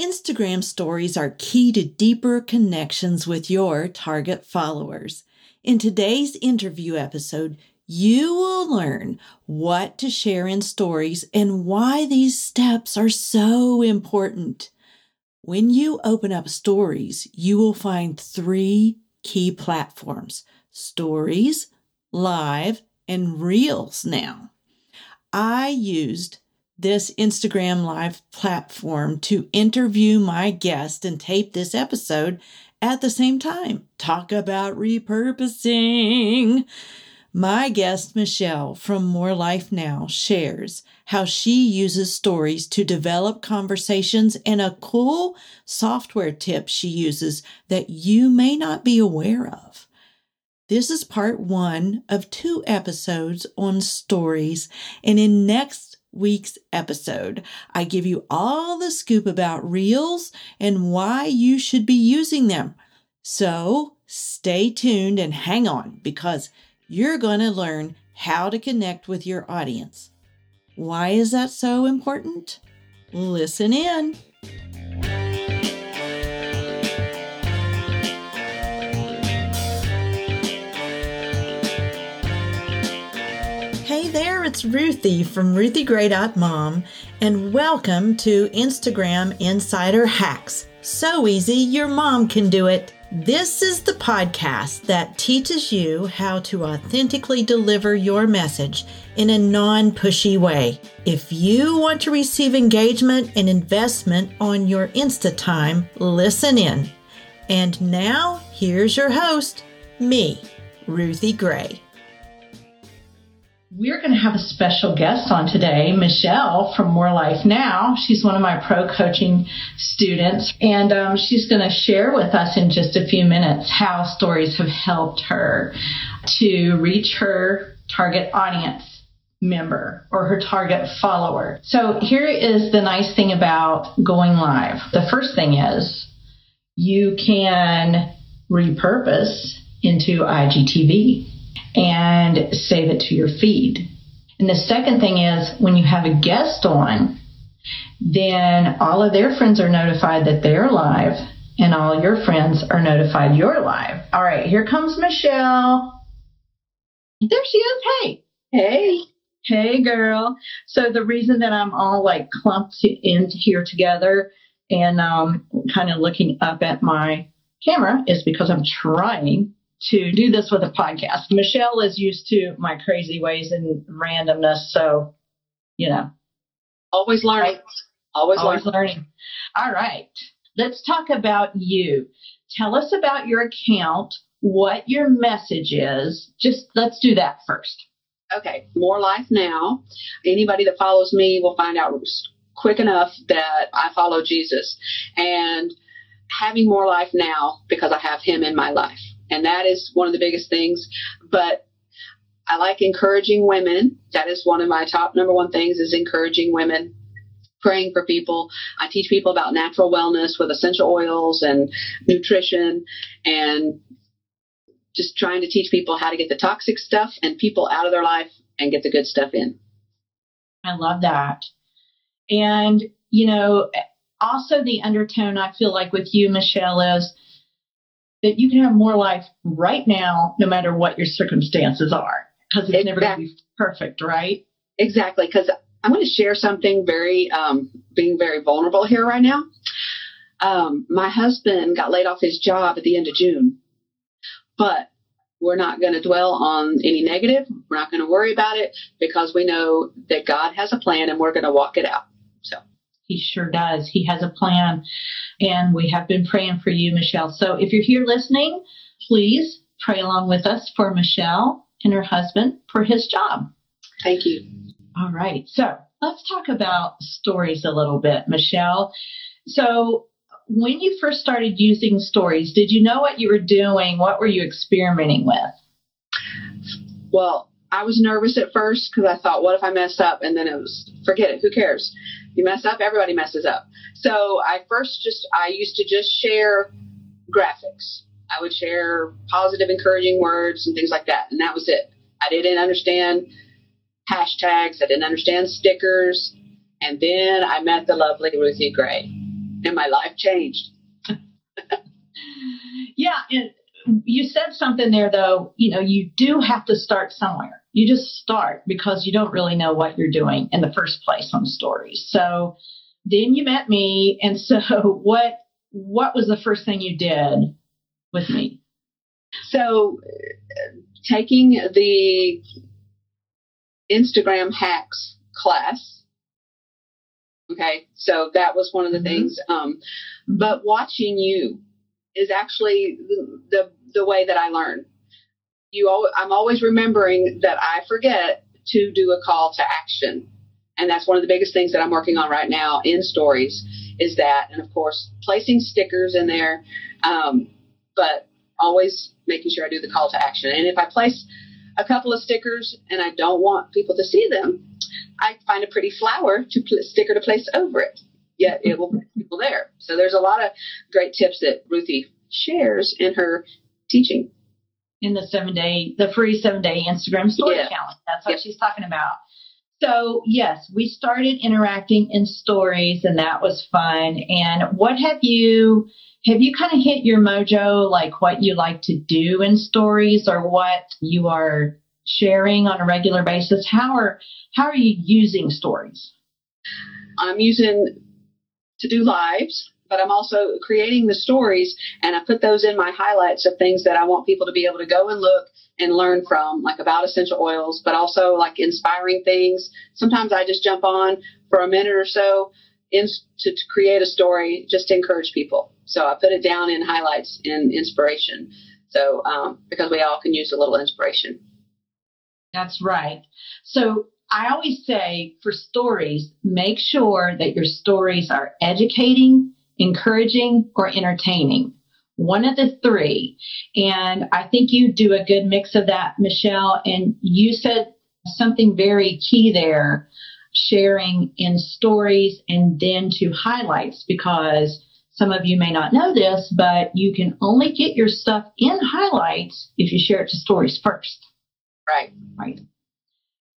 Instagram stories are key to deeper connections with your target followers. In today's interview episode, you will learn what to share in stories and why these steps are so important. When you open up stories, you will find three key platforms stories, live, and reels now. I used this Instagram live platform to interview my guest and tape this episode at the same time. Talk about repurposing. My guest, Michelle from More Life Now, shares how she uses stories to develop conversations and a cool software tip she uses that you may not be aware of. This is part one of two episodes on stories, and in next week's episode. I give you all the scoop about reels and why you should be using them. So stay tuned and hang on because you're going to learn how to connect with your audience. Why is that so important? Listen in. It's Ruthie from RuthieGray.mom, and welcome to Instagram Insider Hacks. So easy, your mom can do it. This is the podcast that teaches you how to authentically deliver your message in a non pushy way. If you want to receive engagement and investment on your Insta time, listen in. And now, here's your host, me, Ruthie Gray. We're going to have a special guest on today, Michelle from More Life Now. She's one of my pro coaching students, and um, she's going to share with us in just a few minutes how stories have helped her to reach her target audience member or her target follower. So here is the nice thing about going live. The first thing is you can repurpose into IGTV and save it to your feed. And the second thing is when you have a guest on, then all of their friends are notified that they're live and all your friends are notified you're live. All right, here comes Michelle. There she is. Hey. Hey. Hey, girl. So the reason that I'm all like clumped in here together and um, kind of looking up at my camera is because I'm trying to do this with a podcast. Michelle is used to my crazy ways and randomness, so you know, always learning. Right? Always, always learning. learning. All right, let's talk about you. Tell us about your account, what your message is. Just let's do that first. Okay, more life now. Anybody that follows me will find out quick enough that I follow Jesus and having more life now because I have him in my life and that is one of the biggest things. But I like encouraging women. That is one of my top number one things is encouraging women, praying for people. I teach people about natural wellness with essential oils and nutrition and just trying to teach people how to get the toxic stuff and people out of their life and get the good stuff in. I love that. And, you know, also the undertone I feel like with you, Michelle, is that you can have more life right now, no matter what your circumstances are, because it's exactly. never going to be perfect, right? Exactly. Because I'm going to share something very, um, being very vulnerable here right now. Um, my husband got laid off his job at the end of June, but we're not going to dwell on any negative. We're not going to worry about it because we know that God has a plan and we're going to walk it out. He sure does. He has a plan. And we have been praying for you, Michelle. So if you're here listening, please pray along with us for Michelle and her husband for his job. Thank you. All right. So let's talk about stories a little bit, Michelle. So when you first started using stories, did you know what you were doing? What were you experimenting with? Well, I was nervous at first because I thought, what if I mess up? And then it was, forget it, who cares? You mess up, everybody messes up. So I first just, I used to just share graphics. I would share positive, encouraging words and things like that. And that was it. I didn't understand hashtags. I didn't understand stickers. And then I met the lovely Ruthie Gray. and my life changed. yeah, and you said something there though, you know, you do have to start somewhere. You just start because you don't really know what you're doing in the first place on stories. So then you met me and so what what was the first thing you did with me? So taking the Instagram hacks class. Okay, so that was one of the mm-hmm. things. Um, but watching you is actually the, the, the way that I learn. You, al- I'm always remembering that I forget to do a call to action, and that's one of the biggest things that I'm working on right now in stories. Is that, and of course, placing stickers in there, um, but always making sure I do the call to action. And if I place a couple of stickers and I don't want people to see them, I find a pretty flower to pl- sticker to place over it. Yet it will bring people there. So there's a lot of great tips that Ruthie shares in her teaching. In the seven day, the free seven day Instagram story yeah. challenge. That's what yep. she's talking about. So yes, we started interacting in stories and that was fun. And what have you have you kind of hit your mojo, like what you like to do in stories or what you are sharing on a regular basis? How are how are you using stories? I'm using to do lives, but I'm also creating the stories and I put those in my highlights of things that I want people to be able to go and look and learn from, like about essential oils, but also like inspiring things. Sometimes I just jump on for a minute or so in, to, to create a story just to encourage people. So I put it down in highlights in inspiration. So um, because we all can use a little inspiration. That's right. So I always say for stories, make sure that your stories are educating, encouraging, or entertaining. One of the three. And I think you do a good mix of that, Michelle. And you said something very key there sharing in stories and then to highlights because some of you may not know this, but you can only get your stuff in highlights if you share it to stories first. Right. Right.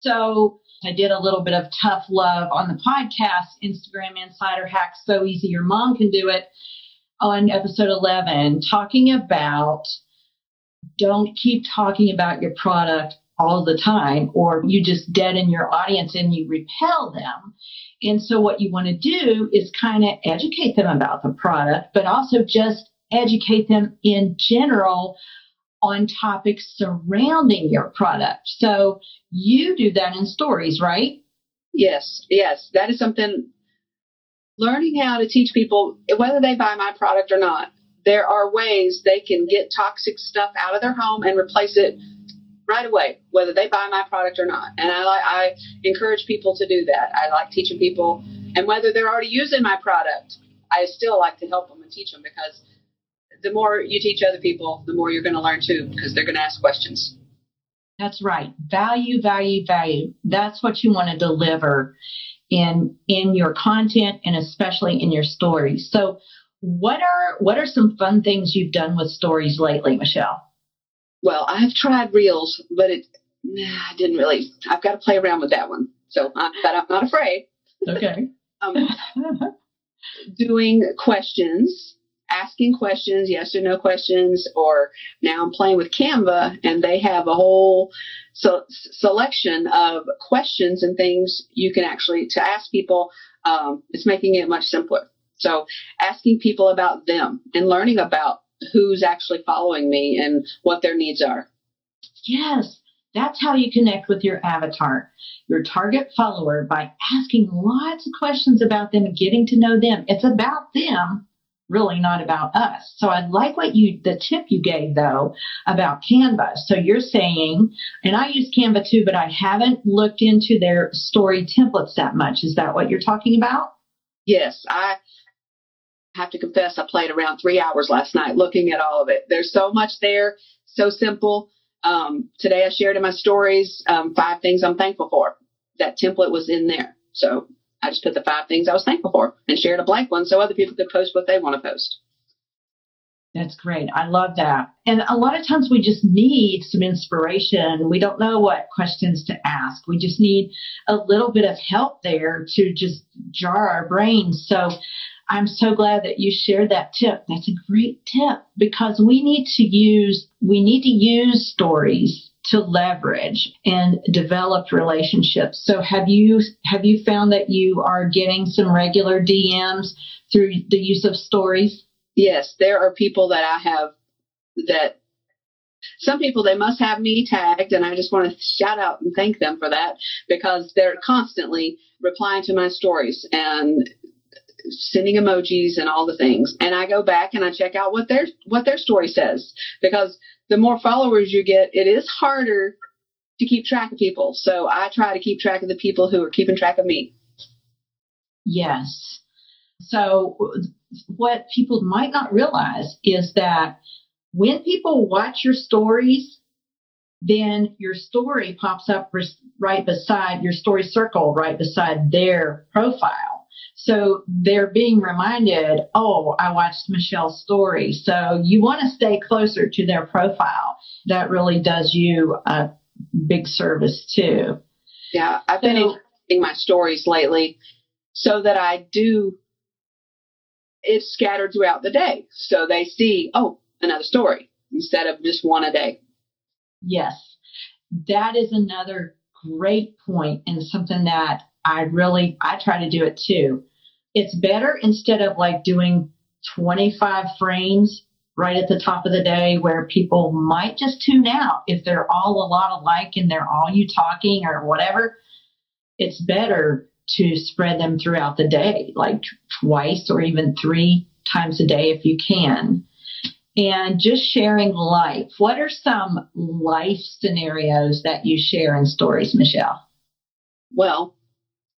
So I did a little bit of tough love on the podcast, Instagram Insider Hacks So Easy Your Mom Can Do It on episode 11, talking about don't keep talking about your product all the time, or you just deaden your audience and you repel them. And so what you want to do is kind of educate them about the product, but also just educate them in general on topics surrounding your product. So you do that in stories, right? Yes, yes. That is something learning how to teach people whether they buy my product or not. There are ways they can get toxic stuff out of their home and replace it right away, whether they buy my product or not. And I like I encourage people to do that. I like teaching people, and whether they're already using my product, I still like to help them and teach them because the more you teach other people, the more you're going to learn too, because they're going to ask questions. That's right. Value, value, value. That's what you want to deliver in in your content and especially in your stories. So, what are what are some fun things you've done with stories lately, Michelle? Well, I've tried reels, but it nah, I didn't really. I've got to play around with that one. So, I, but I'm not afraid. Okay. um, doing questions asking questions, yes or no questions, or now I'm playing with Canva and they have a whole so, selection of questions and things you can actually to ask people. Um, it's making it much simpler. So asking people about them and learning about who's actually following me and what their needs are. Yes, that's how you connect with your avatar, your target follower, by asking lots of questions about them and getting to know them. It's about them really not about us. So I like what you, the tip you gave though about Canva. So you're saying, and I use Canva too, but I haven't looked into their story templates that much. Is that what you're talking about? Yes. I have to confess, I played around three hours last night looking at all of it. There's so much there, so simple. Um, today I shared in my stories um, five things I'm thankful for. That template was in there. So I just put the five things I was thankful for and shared a blank one so other people could post what they want to post. That's great. I love that. And a lot of times we just need some inspiration. We don't know what questions to ask. We just need a little bit of help there to just jar our brains. So I'm so glad that you shared that tip. That's a great tip because we need to use we need to use stories to leverage and develop relationships. So have you have you found that you are getting some regular DMs through the use of stories? Yes, there are people that I have that some people they must have me tagged and I just want to shout out and thank them for that because they're constantly replying to my stories and sending emojis and all the things. And I go back and I check out what their what their story says. Because the more followers you get it is harder to keep track of people. So I try to keep track of the people who are keeping track of me. Yes. So what people might not realize is that when people watch your stories then your story pops up right beside your story circle right beside their profile so they're being reminded, oh, I watched Michelle's story. So you want to stay closer to their profile. That really does you a big service too. Yeah, I've been so, including my stories lately so that I do it's scattered throughout the day. So they see, oh, another story instead of just one a day. Yes. That is another great point and something that I really I try to do it too it's better instead of like doing 25 frames right at the top of the day where people might just tune out if they're all a lot alike and they're all you talking or whatever. It's better to spread them throughout the day, like twice or even three times a day if you can. And just sharing life. What are some life scenarios that you share in stories, Michelle? Well,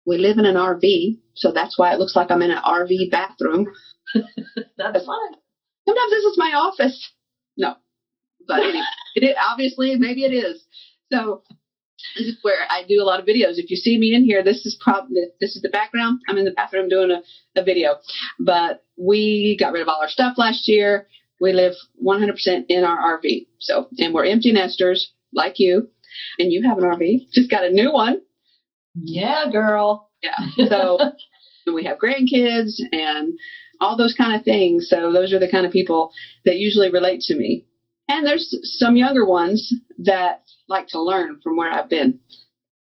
we live in an RV, so that's why it looks like I'm in an RV bathroom. that's fine. Sometimes this is my office. No, but anyway, it obviously maybe it is. So this is where I do a lot of videos. If you see me in here, this is probably this is the background. I'm in the bathroom doing a, a video. But we got rid of all our stuff last year. We live 100% in our RV. So, and we're empty nesters like you, and you have an RV. Just got a new one. Yeah, girl. Yeah. So we have grandkids and all those kind of things. So those are the kind of people that usually relate to me. And there's some younger ones that like to learn from where I've been.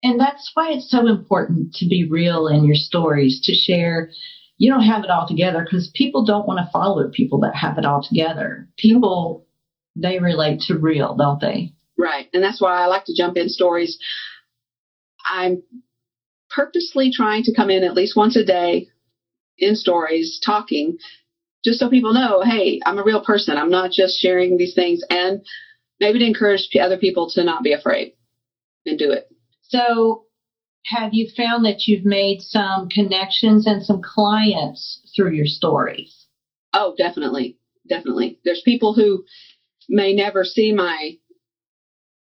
And that's why it's so important to be real in your stories, to share. You don't have it all together because people don't want to follow people that have it all together. People, they relate to real, don't they? Right. And that's why I like to jump in stories. I'm purposely trying to come in at least once a day in stories talking just so people know hey i'm a real person. I'm not just sharing these things. And maybe to encourage other people to not be afraid and do it. So have you found that you've made some connections and some clients through your stories? Oh definitely. Definitely. There's people who may never see my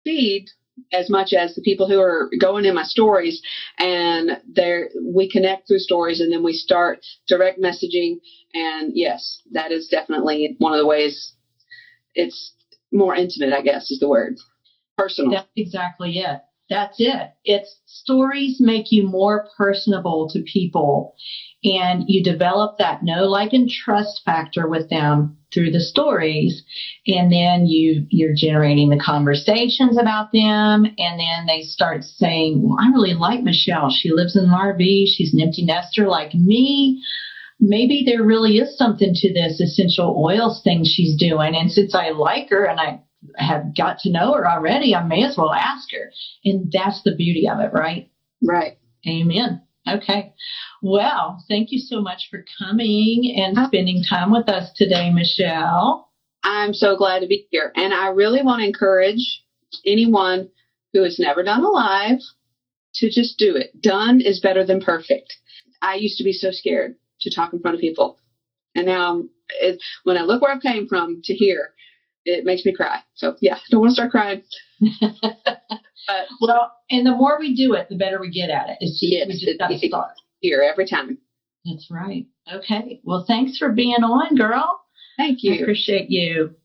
feed as much as the people who are going in my stories and there we connect through stories and then we start direct messaging. And yes that is definitely one of the ways it's more intimate i guess is the word. Personal. That's exactly it that's it. It's stories make you more personable to people and you develop that know like and trust factor with them through the stories and then you you're generating the conversations about them and then they start saying well i really like michelle. She lives in an rv she's an empty nester like me. Maybe there really is something to this essential oils thing she's doing and since i like her and i have got to know her already i may as well ask her and that's the beauty of it right right amen Okay. Well, thank you so much for coming and uh-huh. spending time with us today, Michelle. I'm so glad to be here. And I really want to encourage anyone who has never done a live to just do it. Done is better than perfect. I used to be so scared to talk in front of people. And now, it, when I look where I came from to here, it makes me cry. So, yeah, don't want to start crying. But well, and the more we do it, the better we get at it. It's just, yes, we just got to start here every time. That's right. Okay. Well, thanks for being on, girl. Thank you. I appreciate you.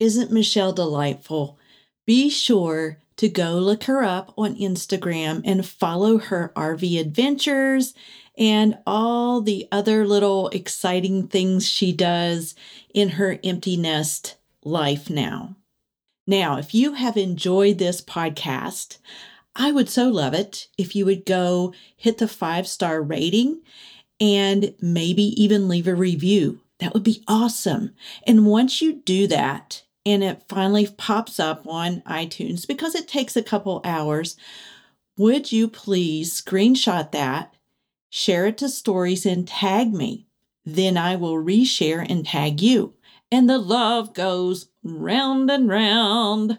Isn't Michelle delightful? Be sure to go look her up on Instagram and follow her RV adventures and all the other little exciting things she does in her empty nest life now. Now, if you have enjoyed this podcast, I would so love it if you would go hit the five star rating and maybe even leave a review. That would be awesome. And once you do that, and it finally pops up on iTunes because it takes a couple hours, would you please screenshot that, share it to stories, and tag me? Then I will reshare and tag you. And the love goes round and round.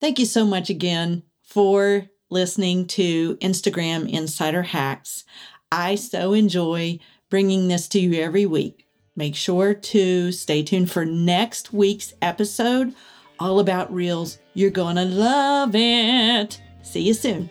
Thank you so much again for listening to Instagram Insider Hacks. I so enjoy bringing this to you every week. Make sure to stay tuned for next week's episode all about reels. You're going to love it. See you soon.